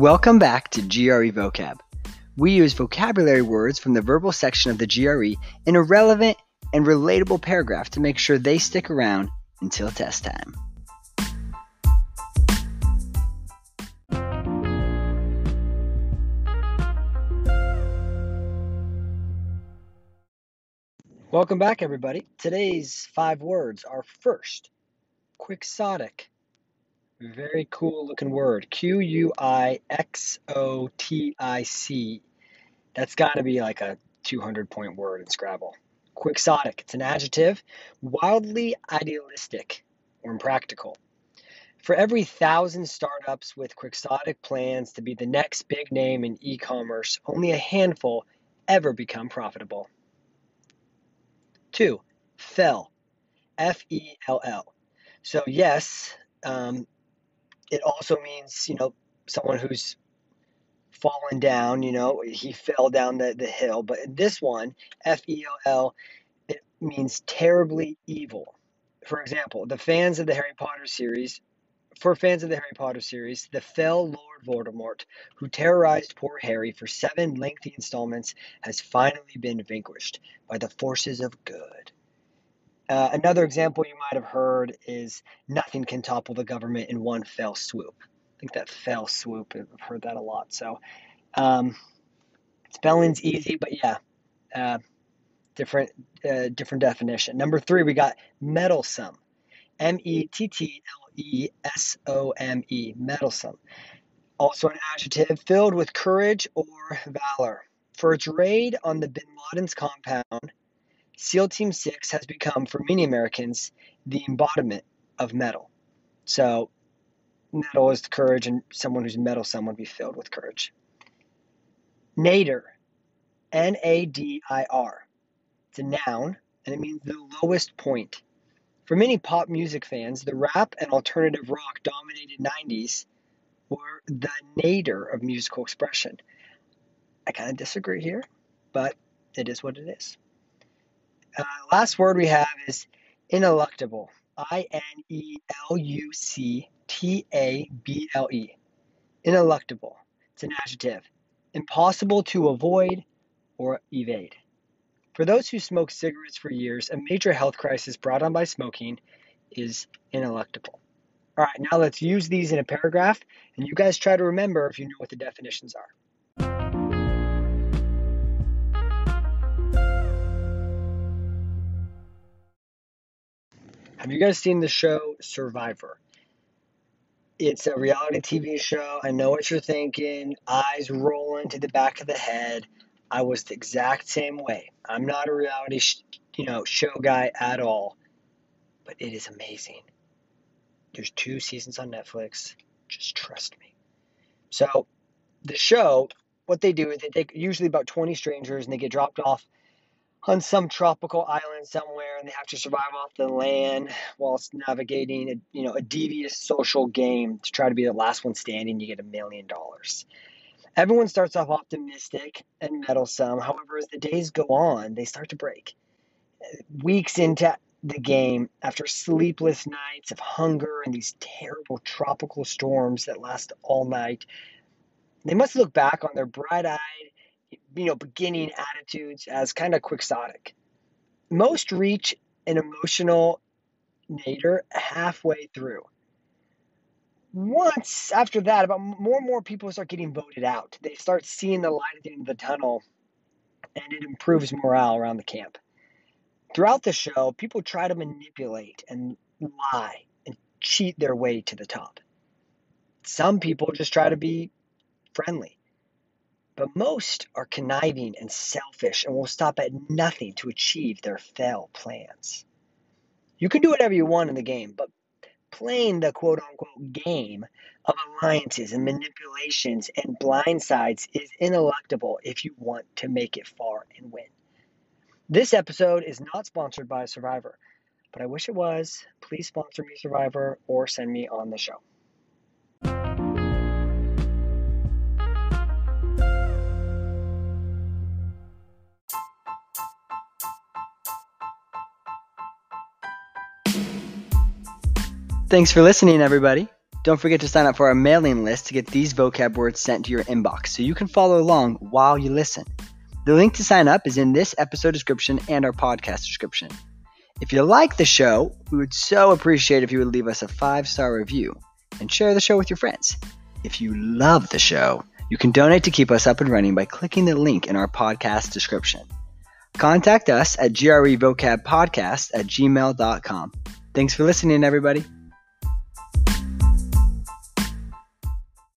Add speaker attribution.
Speaker 1: Welcome back to GRE Vocab. We use vocabulary words from the verbal section of the GRE in a relevant and relatable paragraph to make sure they stick around until test time. Welcome back, everybody. Today's five words are first, quixotic. Very cool looking word. Q U I X O T I C. That's got to be like a 200 point word in Scrabble. Quixotic. It's an adjective, wildly idealistic or impractical. For every thousand startups with quixotic plans to be the next big name in e commerce, only a handful ever become profitable. Two, fell. F E L L. So, yes, um, it also means, you know, someone who's fallen down, you know, he fell down the, the hill. But this one, F E L it means terribly evil. For example, the fans of the Harry Potter series, for fans of the Harry Potter series, the fell Lord Voldemort, who terrorized poor Harry for seven lengthy installments, has finally been vanquished by the forces of good. Uh, another example you might have heard is nothing can topple the government in one fell swoop. I think that fell swoop, I've heard that a lot. So um, spelling's easy, but yeah, uh, different uh, different definition. Number three, we got mettlesome. M E T T L E S O M E, mettlesome. Also an adjective filled with courage or valor. For its raid on the bin Laden's compound, SEAL Team 6 has become, for many Americans, the embodiment of mettle. So, mettle is courage, and someone who's mettlesome would be filled with courage. Nadir, N A D I R. It's a noun, and it means the lowest point. For many pop music fans, the rap and alternative rock dominated 90s were the nadir of musical expression. I kind of disagree here, but it is what it is. Uh, last word we have is ineluctable. I N E L U C T A B L E. Ineluctable. It's an adjective. Impossible to avoid or evade. For those who smoke cigarettes for years, a major health crisis brought on by smoking is ineluctable. All right, now let's use these in a paragraph, and you guys try to remember if you know what the definitions are. Have you guys seen the show Survivor? It's a reality TV show. I know what you're thinking. Eyes rolling to the back of the head. I was the exact same way. I'm not a reality, sh- you know, show guy at all, but it is amazing. There's two seasons on Netflix. Just trust me. So, the show, what they do is they take usually about 20 strangers and they get dropped off on some tropical island somewhere and they have to survive off the land whilst navigating a, you know a devious social game to try to be the last one standing you get a million dollars. Everyone starts off optimistic and mettlesome. However as the days go on they start to break. Weeks into the game after sleepless nights of hunger and these terrible tropical storms that last all night they must look back on their bright-eyed you know, beginning attitudes as kind of quixotic. Most reach an emotional nadir halfway through. Once after that, about more and more people start getting voted out. They start seeing the light at the end of the tunnel, and it improves morale around the camp. Throughout the show, people try to manipulate and lie and cheat their way to the top. Some people just try to be friendly. But most are conniving and selfish and will stop at nothing to achieve their fell plans. You can do whatever you want in the game, but playing the quote unquote game of alliances and manipulations and blindsides is ineluctable if you want to make it far and win. This episode is not sponsored by Survivor, but I wish it was. Please sponsor me, Survivor, or send me on the show. Thanks for listening, everybody. Don't forget to sign up for our mailing list to get these vocab words sent to your inbox so you can follow along while you listen. The link to sign up is in this episode description and our podcast description. If you like the show, we would so appreciate if you would leave us a five star review and share the show with your friends. If you love the show, you can donate to keep us up and running by clicking the link in our podcast description. Contact us at grevocabpodcast at gmail.com. Thanks for listening, everybody.